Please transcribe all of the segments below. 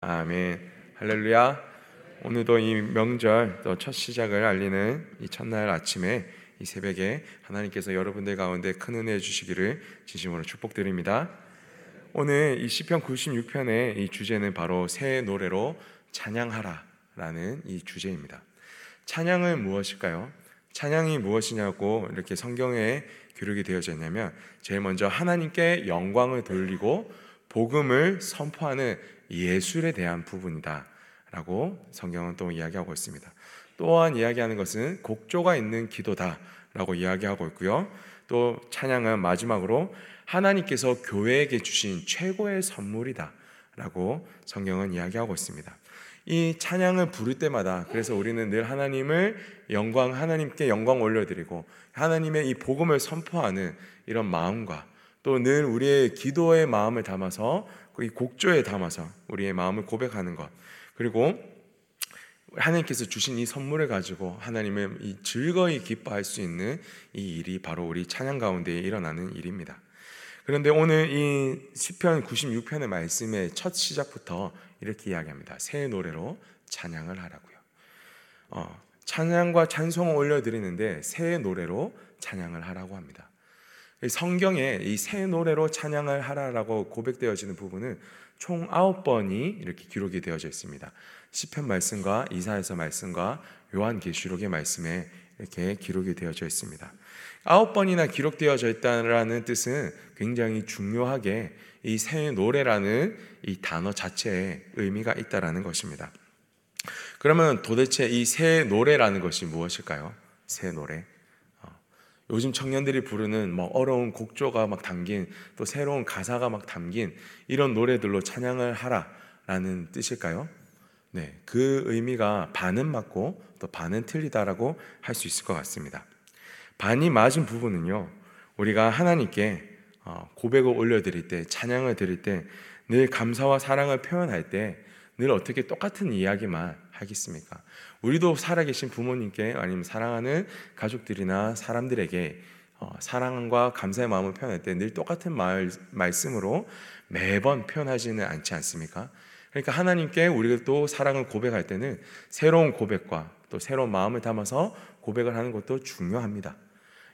아멘. 할렐루야. 오늘도 이 명절 또 첫 시작을 알리는 이 첫날 아침에 이 새벽에 하나님께서 여러분들 가운데 큰 은혜 주시기를 진심으로 축복드립니다. 오늘 이 시편 96편의 이 주제는 바로 새 노래로 찬양하라라는 이 주제입니다. 찬양은 무엇일까요? 찬양이 무엇이냐고 이렇게 성경에 기록이 되어져 있냐면 제일 먼저 하나님께 영광을 돌리고 복음을 선포하는 예술에 대한 부분이다. 라고 성경은 또 이야기하고 있습니다. 또한 이야기하는 것은 곡조가 있는 기도다. 라고 이야기하고 있고요. 또 찬양은 마지막으로 하나님께서 교회에게 주신 최고의 선물이다. 라고 성경은 이야기하고 있습니다. 이 찬양을 부를 때마다 그래서 우리는 늘 하나님을 영광 하나님께 영광 올려드리고 하나님의 이 복음을 선포하는 이런 마음과 또 늘 우리의 기도의 마음을 담아서 이 곡조에 담아서 우리의 마음을 고백하는 것 그리고 하나님께서 주신 이 선물을 가지고 하나님을 이 즐거이 기뻐할 수 있는 이 일이 바로 우리 찬양 가운데 일어나는 일입니다. 그런데 오늘 이 시편 96편의 말씀의 첫 시작부터 이렇게 이야기합니다. 새 노래로 찬양을 하라고요. 어, 찬양과 찬송을 올려드리는데 새 노래로 찬양을 하라고 합니다. 성경에 이 새 노래로 찬양을 하라라고 고백되어지는 부분은 총 아홉 번이 이렇게 기록이 되어져 있습니다. 시편 말씀과 이사에서 말씀과 요한계시록의 말씀에 이렇게 기록이 되어져 있습니다. 아홉 번이나 기록되어져 있다는 뜻은 굉장히 중요하게 이 새 노래라는 이 단어 자체에 의미가 있다라는 것입니다. 그러면 도대체 이 새 노래라는 것이 무엇일까요? 새 노래. 요즘 청년들이 부르는 뭐 어려운 곡조가 막 담긴 또 새로운 가사가 막 담긴 이런 노래들로 찬양을 하라라는 뜻일까요? 네, 그 의미가 반은 맞고 또 반은 틀리다라고 할 수 있을 것 같습니다. 반이 맞은 부분은요, 우리가 하나님께 어, 고백을 올려드릴 때, 찬양을 드릴 때, 늘 감사와 사랑을 표현할 때, 늘 어떻게 똑같은 이야기만 하겠습니까? 우리도 살아계신 부모님께 아니면 사랑하는 가족들이나 사람들에게 어, 사랑과 감사의 마음을 표현할 때 늘 똑같은 말, 말씀으로 매번 표현하지는 않지 않습니까? 그러니까 하나님께 우리가 또 사랑을 고백할 때는 새로운 고백과 또 새로운 마음을 담아서 고백을 하는 것도 중요합니다.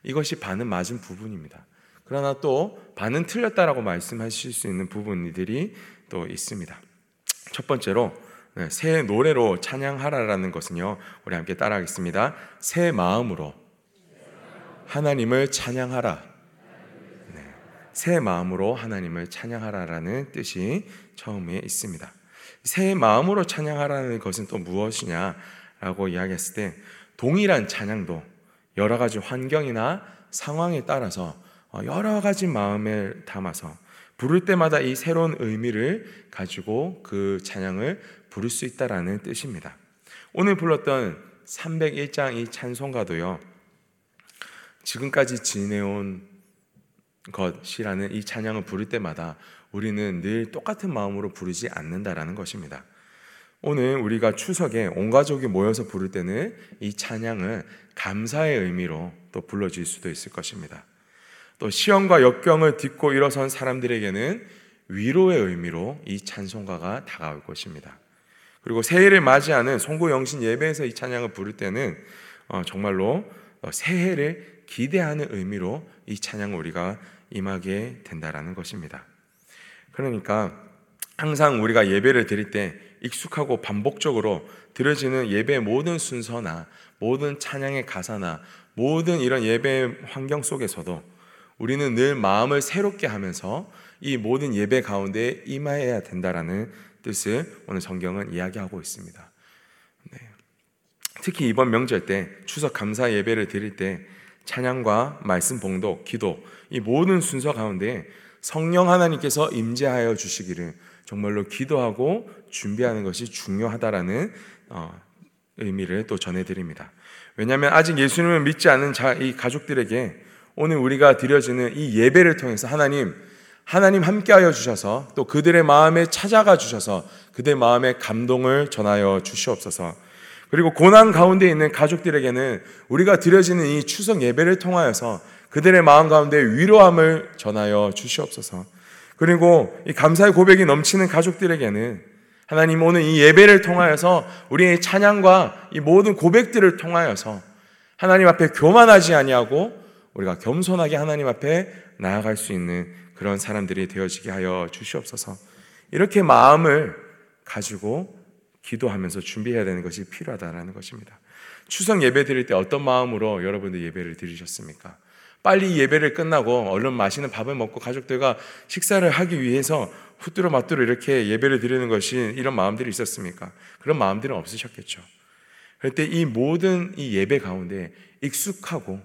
이것이 반은 맞은 부분입니다. 그러나 또 반은 틀렸다라고 말씀하실 수 있는 부분들이 또 있습니다. 첫 번째로 네, 새 노래로 찬양하라라는 것은요. 우리 함께 따라하겠습니다. 새 마음으로 하나님을 찬양하라. 네, 새 마음으로 하나님을 찬양하라라는 뜻이 처음에 있습니다. 새 마음으로 찬양하라는 것은 또 무엇이냐라고 이야기했을 때 동일한 찬양도 여러 가지 환경이나 상황에 따라서 어, 여러 가지 마음을 담아서 부를 때마다 이 새로운 의미를 가지고 그 찬양을 부를 수 있다라는 뜻입니다. 오늘 불렀던 301장 이 찬송가도요. 지금까지 지내온 것이라는 이 찬양을 부를 때마다 우리는 늘 똑같은 마음으로 부르지 않는다라는 것입니다. 오늘 우리가 추석에 온 가족이 모여서 부를 때는 이 찬양을 감사의 의미로 또 불러질 수도 있을 것입니다. 또 시험과 역경을 딛고 일어선 사람들에게는 위로의 의미로 이 찬송가가 다가올 것입니다. 그리고 새해를 맞이하는 송구 영신 예배에서 이 찬양을 부를 때는 어, 정말로 어, 새해를 기대하는 의미로 이 찬양을 우리가 임하게 된다라는 것입니다. 그러니까 항상 우리가 예배를 드릴 때 익숙하고 반복적으로 들어지는 예배 모든 순서나 모든 찬양의 가사나 모든 이런 예배 환경 속에서도 우리는 늘 마음을 새롭게 하면서 이 모든 예배 가운데 임해야 된다라는 뜻을 오늘 성경은 이야기하고 있습니다. 네. 특히 이번 명절 때 추석 감사 예배를 드릴 때 찬양과 말씀 봉독, 기도 이 모든 순서 가운데 성령 하나님께서 임재하여 주시기를 정말로 기도하고 준비하는 것이 중요하다라는 어, 의미를 또 전해드립니다. 왜냐하면 아직 예수님을 믿지 않는 자, 이 가족들에게 오늘 우리가 드려지는 이 예배를 통해서 하나님 하나님 함께하여 주셔서 또 그들의 마음에 찾아가 주셔서 그들의 마음에 감동을 전하여 주시옵소서. 그리고 고난 가운데 있는 가족들에게는 우리가 드려지는 이 추석 예배를 통하여서 그들의 마음 가운데 위로함을 전하여 주시옵소서. 그리고 이 감사의 고백이 넘치는 가족들에게는 하나님 오늘 이 예배를 통하여서 우리의 찬양과 이 모든 고백들을 통하여서 하나님 앞에 교만하지 아니하고 우리가 겸손하게 하나님 앞에 나아갈 수 있는 그런 사람들이 되어지게 하여 주시옵소서. 이렇게 마음을 가지고 기도하면서 준비해야 되는 것이 필요하다라는 것입니다. 추석 예배 드릴 때 어떤 마음으로 여러분들 예배를 드리셨습니까? 빨리 예배를 끝나고 얼른 맛있는 밥을 먹고 가족들과 식사를 하기 위해서 후뚜루 맞뚜루 이렇게 예배를 드리는 것이 이런 마음들이 있었습니까? 그런 마음들은 없으셨겠죠. 그럴 때이 모든 이 예배 가운데 익숙하고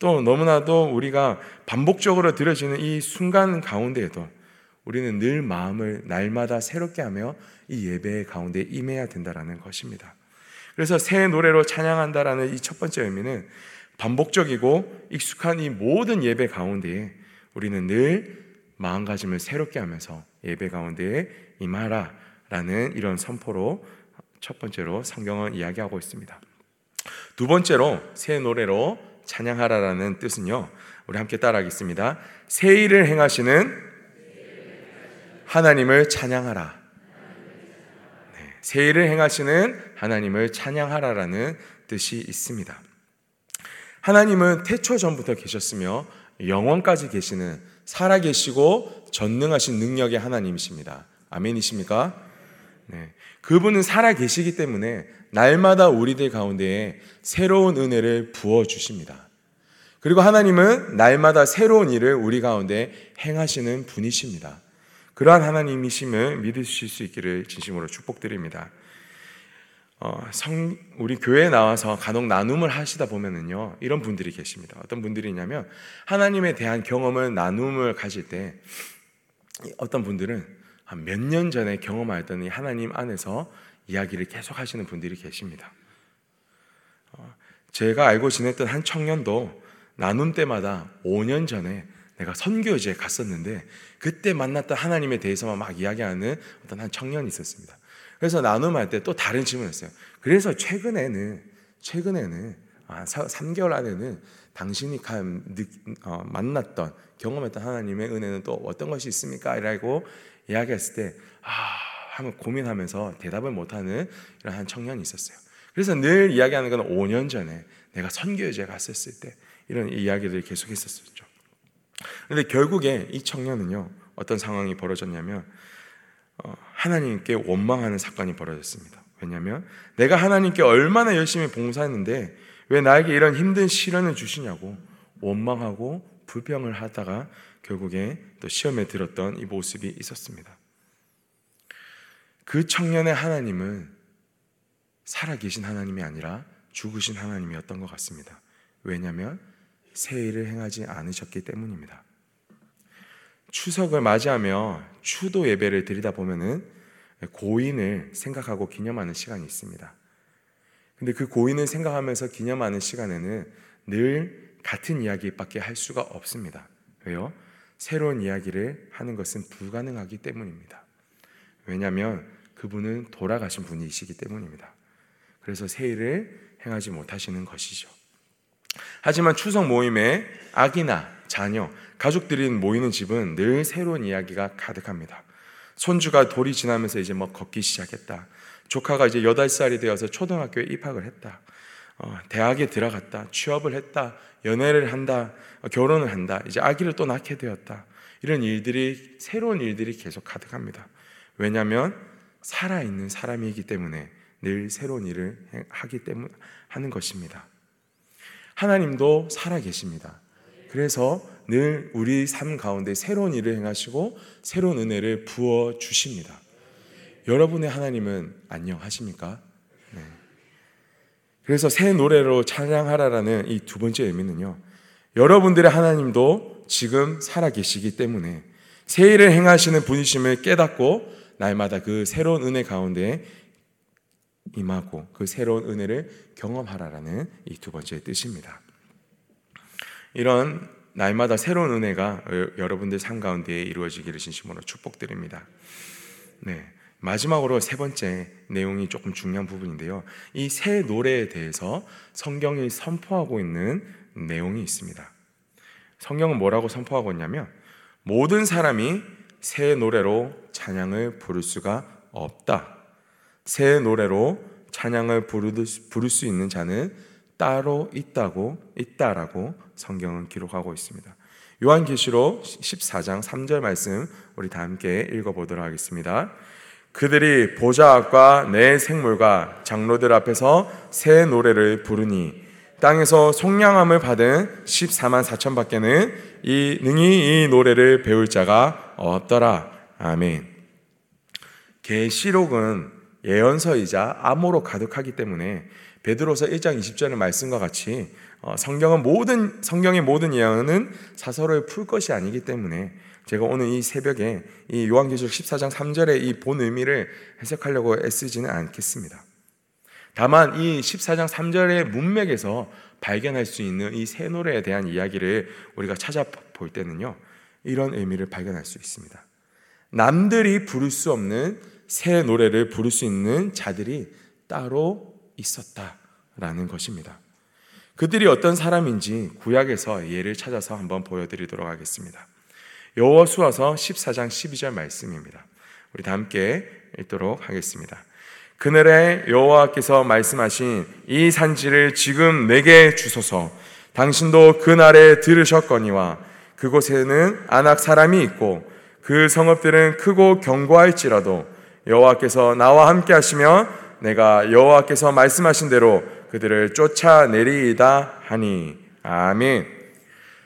또 너무나도 우리가 반복적으로 들어지는 이 순간 가운데에도 우리는 늘 마음을 날마다 새롭게 하며 이 예배 가운데 임해야 된다라는 것입니다. 그래서 새 노래로 찬양한다라는 이 첫 번째 의미는 반복적이고 익숙한 이 모든 예배 가운데에 우리는 늘 마음가짐을 새롭게 하면서 예배 가운데에 임하라 라는 이런 선포로 첫 번째로 성경은 이야기하고 있습니다. 두 번째로 새 노래로 찬양하라라는 뜻은요. 우리 함께 따라하겠습니다. 새 일을 행하시는 하나님을 찬양하라. 네, 새 일을 행하시는 하나님을 찬양하라라는 뜻이 있습니다. 하나님은 태초 전부터 계셨으며 영원까지 계시는 살아계시고 전능하신 능력의 하나님이십니다. 아멘이십니까? 네. 그분은 살아 계시기 때문에 날마다 우리들 가운데에 새로운 은혜를 부어 주십니다. 그리고 하나님은 날마다 새로운 일을 우리 가운데 행하시는 분이십니다. 그러한 하나님이심을 믿으실 수 있기를 진심으로 축복드립니다. 어, 성, 우리 교회에 나와서 간혹 나눔을 하시다 보면은요, 이런 분들이 계십니다. 어떤 분들이냐면, 하나님에 대한 경험을, 나눔을 가질 때, 어떤 분들은 한 몇 년 전에 경험하였던 이 하나님 안에서 이야기를 계속 하시는 분들이 계십니다. 어, 제가 알고 지냈던 한 청년도 나눔 때마다 5년 전에 내가 선교지에 갔었는데, 그때 만났던 하나님에 대해서만 막 이야기하는 어떤 한 청년이 있었습니다. 그래서 나눔할 때 또 다른 질문을 했어요. 그래서 최근에는 최근에는 아, 3개월 안에는 당신이 간, 어, 만났던 경험했던 하나님의 은혜는 또 어떤 것이 있습니까? 라고 이야기했을 때 아, 하면 고민하면서 대답을 못하는 이런 한 청년이 있었어요. 그래서 늘 이야기하는 건 5년 전에 내가 선교여제 갔었을 때 이런 이야기들이 계속 했었죠. 근데 결국에 이 청년은요 어떤 상황이 벌어졌냐면 어, 하나님께 원망하는 사건이 벌어졌습니다. 왜냐하면 내가 하나님께 얼마나 열심히 봉사했는데 왜 나에게 이런 힘든 시련을 주시냐고 원망하고 불평을 하다가 결국에 또 시험에 들었던 이 모습이 있었습니다. 그 청년의 하나님은 살아계신 하나님이 아니라 죽으신 하나님이었던 것 같습니다. 왜냐하면 새 일을 행하지 않으셨기 때문입니다. 추석을 맞이하며 추도 예배를 드리다 보면은 고인을 생각하고 기념하는 시간이 있습니다. 근데 그 고인을 생각하면서 기념하는 시간에는 늘 같은 이야기밖에 할 수가 없습니다. 왜요? 새로운 이야기를 하는 것은 불가능하기 때문입니다. 왜냐하면 그분은 돌아가신 분이시기 때문입니다. 그래서 새일을 행하지 못하시는 것이죠. 하지만 추석 모임에 아기나 자녀, 가족들이 모이는 집은 늘 새로운 이야기가 가득합니다. 손주가 돌이 지나면서 이제 뭐 걷기 시작했다. 조카가 이제 8살이 되어서 초등학교에 입학을 했다. 어, 대학에 들어갔다. 취업을 했다. 연애를 한다. 어, 결혼을 한다. 이제 아기를 또 낳게 되었다. 이런 일들이, 새로운 일들이 계속 가득합니다. 왜냐하면 살아있는 사람이기 때문에 늘 새로운 일을 하기 때문 하는 것입니다. 하나님도 살아 계십니다. 그래서 늘 우리 삶 가운데 새로운 일을 행하시고 새로운 은혜를 부어 주십니다. 여러분의 하나님은 안녕하십니까? 네. 그래서 새 노래로 찬양하라라는 이 두 번째 의미는요. 여러분들의 하나님도 지금 살아 계시기 때문에 새 일을 행하시는 분이심을 깨닫고 날마다 그 새로운 은혜 가운데 임하고 그 새로운 은혜를 경험하라라는 이 두 번째 뜻입니다. 이런 날마다 새로운 은혜가 여러분들 삶 가운데 이루어지기를 진심으로 축복드립니다. 네. 마지막으로 세 번째 내용이 조금 중요한 부분인데요. 이 새 노래에 대해서 성경이 선포하고 있는 내용이 있습니다. 성경은 뭐라고 선포하고 있냐면 모든 사람이 새 노래로 찬양을 부를 수가 없다. 새 노래로 찬양을 부를 수 있는 자는 따로 있다고 있다라고 성경은 기록하고 있습니다. 요한계시록 14장 3절 말씀 우리 다 함께 읽어 보도록 하겠습니다. 그들이 보좌 앞과 내 생물과 장로들 앞에서 새 노래를 부르니 땅에서 속량함을 받은 14만 4천 밖에는 이 능히 이 노래를 배울 자가 없더라. 아멘. 계시록은 예언서이자 암호로 가득하기 때문에 베드로서 1장 20절의 말씀과 같이 어, 성경은 모든 성경의 모든 예언은 사설을 풀 것이 아니기 때문에 제가 오늘 이 새벽에 이 요한계시록 14장 3절의 이 본 의미를 해석하려고 애쓰지는 않겠습니다. 다만 이 14장 3절의 문맥에서 발견할 수 있는 이 새 노래에 대한 이야기를 우리가 찾아볼 때는요. 이런 의미를 발견할 수 있습니다. 남들이 부를 수 없는 새 노래를 부를 수 있는 자들이 따로 있었다라는 것입니다. 그들이 어떤 사람인지 구약에서 예를 찾아서 한번 보여드리도록 하겠습니다. 여호수아서 14장 12절 말씀입니다. 우리 다 함께 읽도록 하겠습니다. 그날에 여호와께서 말씀하신 이 산지를 지금 내게 주소서. 당신도 그날에 들으셨거니와 그곳에는 안악 사람이 있고 그 성읍들은 크고 견고할지라도 여호와께서 나와 함께 하시며 내가 여호와께서 말씀하신 대로 그들을 쫓아내리이다 하니 아멘.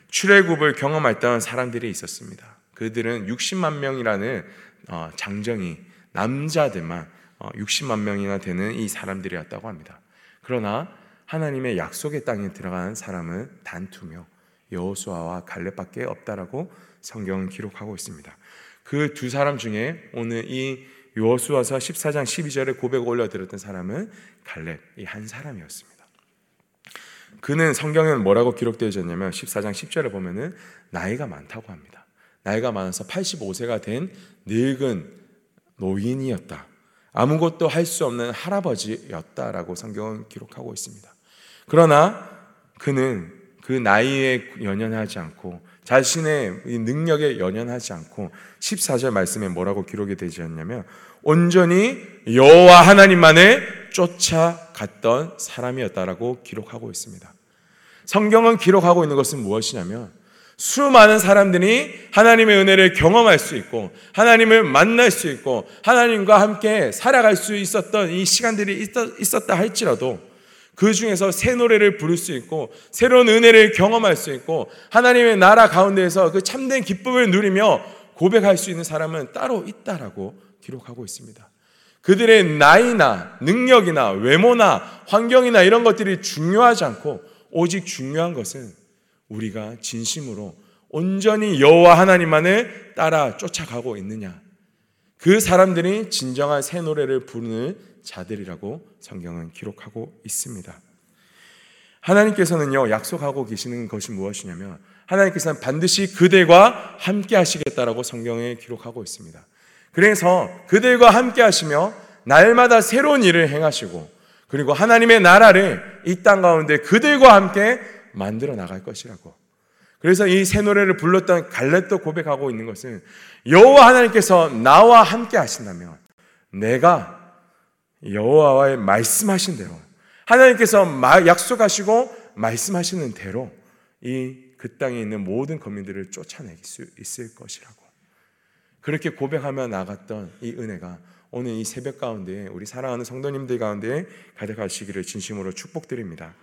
출애굽을 경험했던 사람들이 있었습니다. 그들은 60만 명이라는 어, 장정이 남자들만 60만 어, 명이나 되는 이 사람들이었다고 합니다. 그러나 하나님의 약속의 땅에 들어간 사람은 단두 명, 여호수아와 갈렙밖에 없다라고 성경은 기록하고 있습니다. 그 두 사람 중에 오늘 이 여호수아서 14장 12절에 고백 올려드렸던 사람은 갈렙 이 한 사람이었습니다. 그는 성경에는 뭐라고 기록되어 있냐면 14장 10절에 보면은 나이가 많다고 합니다. 나이가 많아서 85세가 된 늙은 노인이었다. 아무것도 할 수 없는 할아버지였다라고 성경은 기록하고 있습니다. 그러나 그는 그 나이에 연연하지 않고 자신의 능력에 연연하지 않고 14절 말씀에 뭐라고 기록이 되지 않냐면 온전히 여호와 하나님만을 쫓아갔던 사람이었다라고 기록하고 있습니다. 성경은 기록하고 있는 것은 무엇이냐면 수많은 사람들이 하나님의 은혜를 경험할 수 있고 하나님을 만날 수 있고 하나님과 함께 살아갈 수 있었던 이 시간들이 있었다 할지라도 그 중에서 새 노래를 부를 수 있고 새로운 은혜를 경험할 수 있고 하나님의 나라 가운데에서 그 참된 기쁨을 누리며 고백할 수 있는 사람은 따로 있다라고 기록하고 있습니다. 그들의 나이나 능력이나 외모나 환경이나 이런 것들이 중요하지 않고 오직 중요한 것은 우리가 진심으로 온전히 여호와 하나님만을 따라 쫓아가고 있느냐. 그 사람들이 진정한 새 노래를 부르는 자들이라고 성경은 기록하고 있습니다. 하나님께서는요, 약속하고 계시는 것이 무엇이냐면, 하나님께서는 반드시 그들과 함께 하시겠다라고 성경에 기록하고 있습니다. 그래서 그들과 함께 하시며, 날마다 새로운 일을 행하시고, 그리고 하나님의 나라를 이 땅 가운데 그들과 함께 만들어 나갈 것이라고. 그래서 이 새 노래를 불렀던 갈렙도 고백하고 있는 것은 여호와 하나님께서 나와 함께 하신다면 내가 여호와의 말씀하신 대로 하나님께서 약속하시고 말씀하시는 대로 이 그 땅에 있는 모든 거민들을 쫓아낼 수 있을 것이라고. 그렇게 고백하며 나갔던 이 은혜가 오늘 이 새벽 가운데 우리 사랑하는 성도님들 가운데 가득하시기를 진심으로 축복드립니다.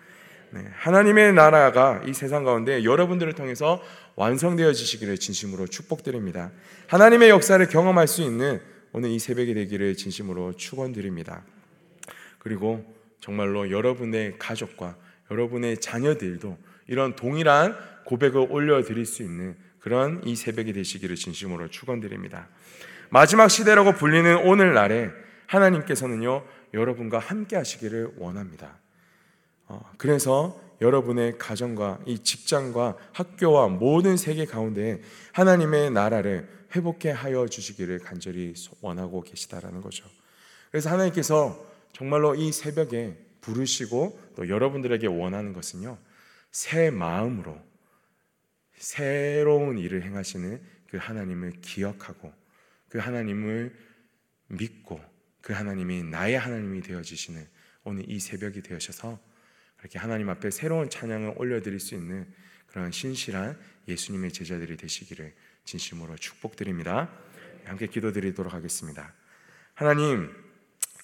네, 하나님의 나라가 이 세상 가운데 여러분들을 통해서 완성되어지시기를 진심으로 축복드립니다. 하나님의 역사를 경험할 수 있는 오늘 이 새벽이 되기를 진심으로 축원드립니다. 그리고 정말로 여러분의 가족과 여러분의 자녀들도 이런 동일한 고백을 올려드릴 수 있는 그런 이 새벽이 되시기를 진심으로 축원드립니다. 마지막 시대라고 불리는 오늘날에 하나님께서는요 여러분과 함께 하시기를 원합니다. 어, 그래서 여러분의 가정과 이 직장과 학교와 모든 세계 가운데 하나님의 나라를 회복해 하여 주시기를 간절히 원하고 계시다라는 거죠. 그래서 하나님께서 정말로 이 새벽에 부르시고 또 여러분들에게 원하는 것은요. 새 마음으로 새로운 일을 행하시는 그 하나님을 기억하고 그 하나님을 믿고 그 하나님이 나의 하나님이 되어지시는 오늘 이 새벽이 되어셔서 그렇게 하나님 앞에 새로운 찬양을 올려드릴 수 있는 그런 신실한 예수님의 제자들이 되시기를 진심으로 축복드립니다. 함께 기도드리도록 하겠습니다. 하나님,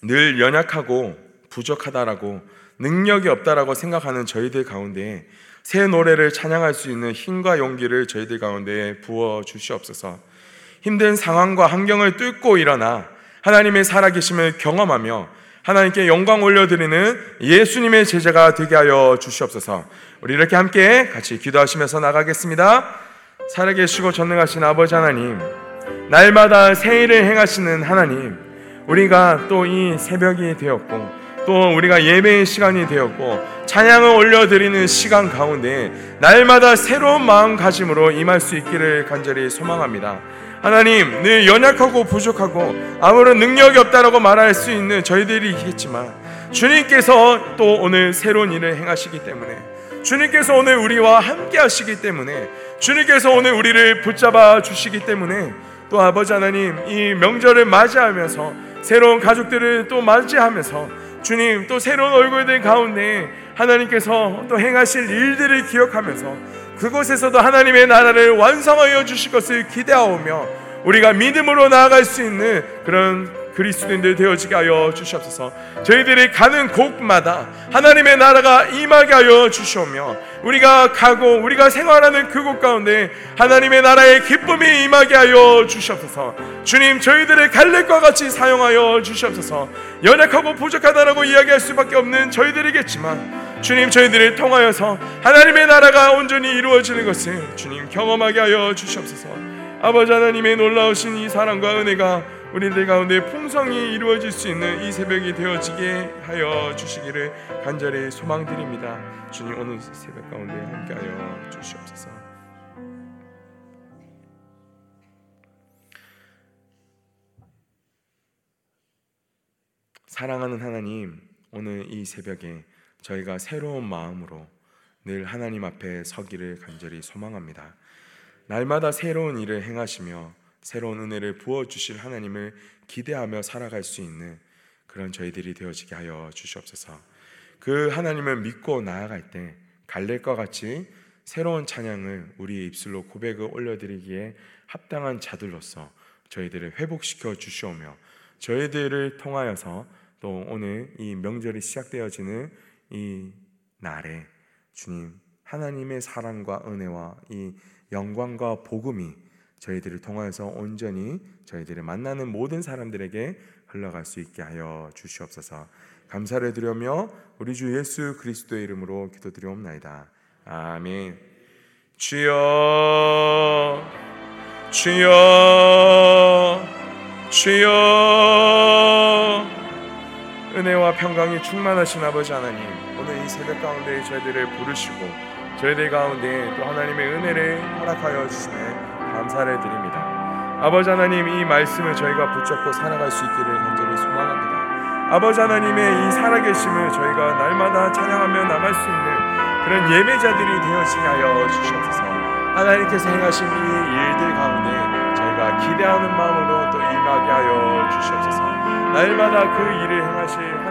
늘 연약하고 부족하다라고 능력이 없다라고 생각하는 저희들 가운데 새 노래를 찬양할 수 있는 힘과 용기를 저희들 가운데 부어 주시옵소서. 힘든 상황과 환경을 뚫고 일어나 하나님의 살아계심을 경험하며 하나님께 영광 올려드리는 예수님의 제자가 되게 하여 주시옵소서. 우리 이렇게 함께 같이 기도하시면서 나가겠습니다. 살아계시고 전능하신 아버지 하나님, 날마다 새 일을 행하시는 하나님, 우리가 또 이 새벽이 되었고, 또 우리가 예배의 시간이 되었고, 찬양을 올려드리는 시간 가운데 날마다 새로운 마음가짐으로 임할 수 있기를 간절히 소망합니다. 하나님, 늘 연약하고 부족하고 아무런 능력이 없다라고 말할 수 있는 저희들이 있겠지만 주님께서 또 오늘 새로운 일을 행하시기 때문에 주님께서 오늘 우리와 함께 하시기 때문에 주님께서 오늘 우리를 붙잡아 주시기 때문에 또 아버지 하나님 이 명절을 맞이하면서 새로운 가족들을 또 맞이하면서 주님 또 새로운 얼굴들 가운데 하나님께서 또 행하실 일들을 기억하면서 그곳에서도 하나님의 나라를 완성하여 주실 것을 기대하오며 우리가 믿음으로 나아갈 수 있는 그런 그리스도인들 되어지게 하여 주시옵소서. 저희들이 가는 곳마다 하나님의 나라가 임하게 하여 주시오며 우리가 가고 우리가 생활하는 그곳 가운데 하나님의 나라의 기쁨이 임하게 하여 주시옵소서. 주님 저희들의 갈렙과 같이 사용하여 주시옵소서. 연약하고 부족하다라고 이야기할 수밖에 없는 저희들이겠지만 주님 저희들을 통하여서 하나님의 나라가 온전히 이루어지는 것을 주님 경험하게 하여 주시옵소서. 아버지 하나님의 놀라우신 이 사랑과 은혜가 우리들 가운데 풍성이 이루어질 수 있는 이 새벽이 되어지게 하여 주시기를 간절히 소망드립니다. 주님 오늘 새벽 가운데 함께하여 주시옵소서. 사랑하는 하나님, 오늘 이 새벽에 저희가 새로운 마음으로 늘 하나님 앞에 서기를 간절히 소망합니다. 날마다 새로운 일을 행하시며 새로운 은혜를 부어 주실 하나님을 기대하며 살아갈 수 있는 그런 저희들이 되어지게 하여 주시옵소서. 그 하나님을 믿고 나아갈 때 갈릴과 같이 새로운 찬양을 우리의 입술로 고백을 올려드리기에 합당한 자들로서 저희들을 회복시켜 주시오며 저희들을 통하여서 또 오늘 이 명절이 시작되어지는 이 날에 주님 하나님의 사랑과 은혜와 이 영광과 복음이 저희들을 통하여서 온전히 저희들을 만나는 모든 사람들에게 흘러갈 수 있게 하여 주시옵소서. 감사를 드려며 우리 주 예수 그리스도의 이름으로 기도드리옵나이다. 아멘. 주여, 주여, 주여. 은혜와 평강이 충만하신 아버지 하나님, 오늘 이 새벽 가운데 저희들을 부르시고 저희들 가운데 또 하나님의 은혜를 허락하여 주시네. 감사를 드립니다. 아버지 하나님 이 말씀을 저희가 붙잡고 살아갈 수 있기를 간절히 소망합니다. 아버지 하나님의 이 살아계심을 저희가 날마다 찬양하며 나갈 수 있는 그런 예배자들이 되어지게 하여 주시옵소서. 하나님께서 행하신 이 일들 가운데 저희가 기대하는 마음으로 또 임하게 하여 주시옵소서. 날마다 그 일을 행하실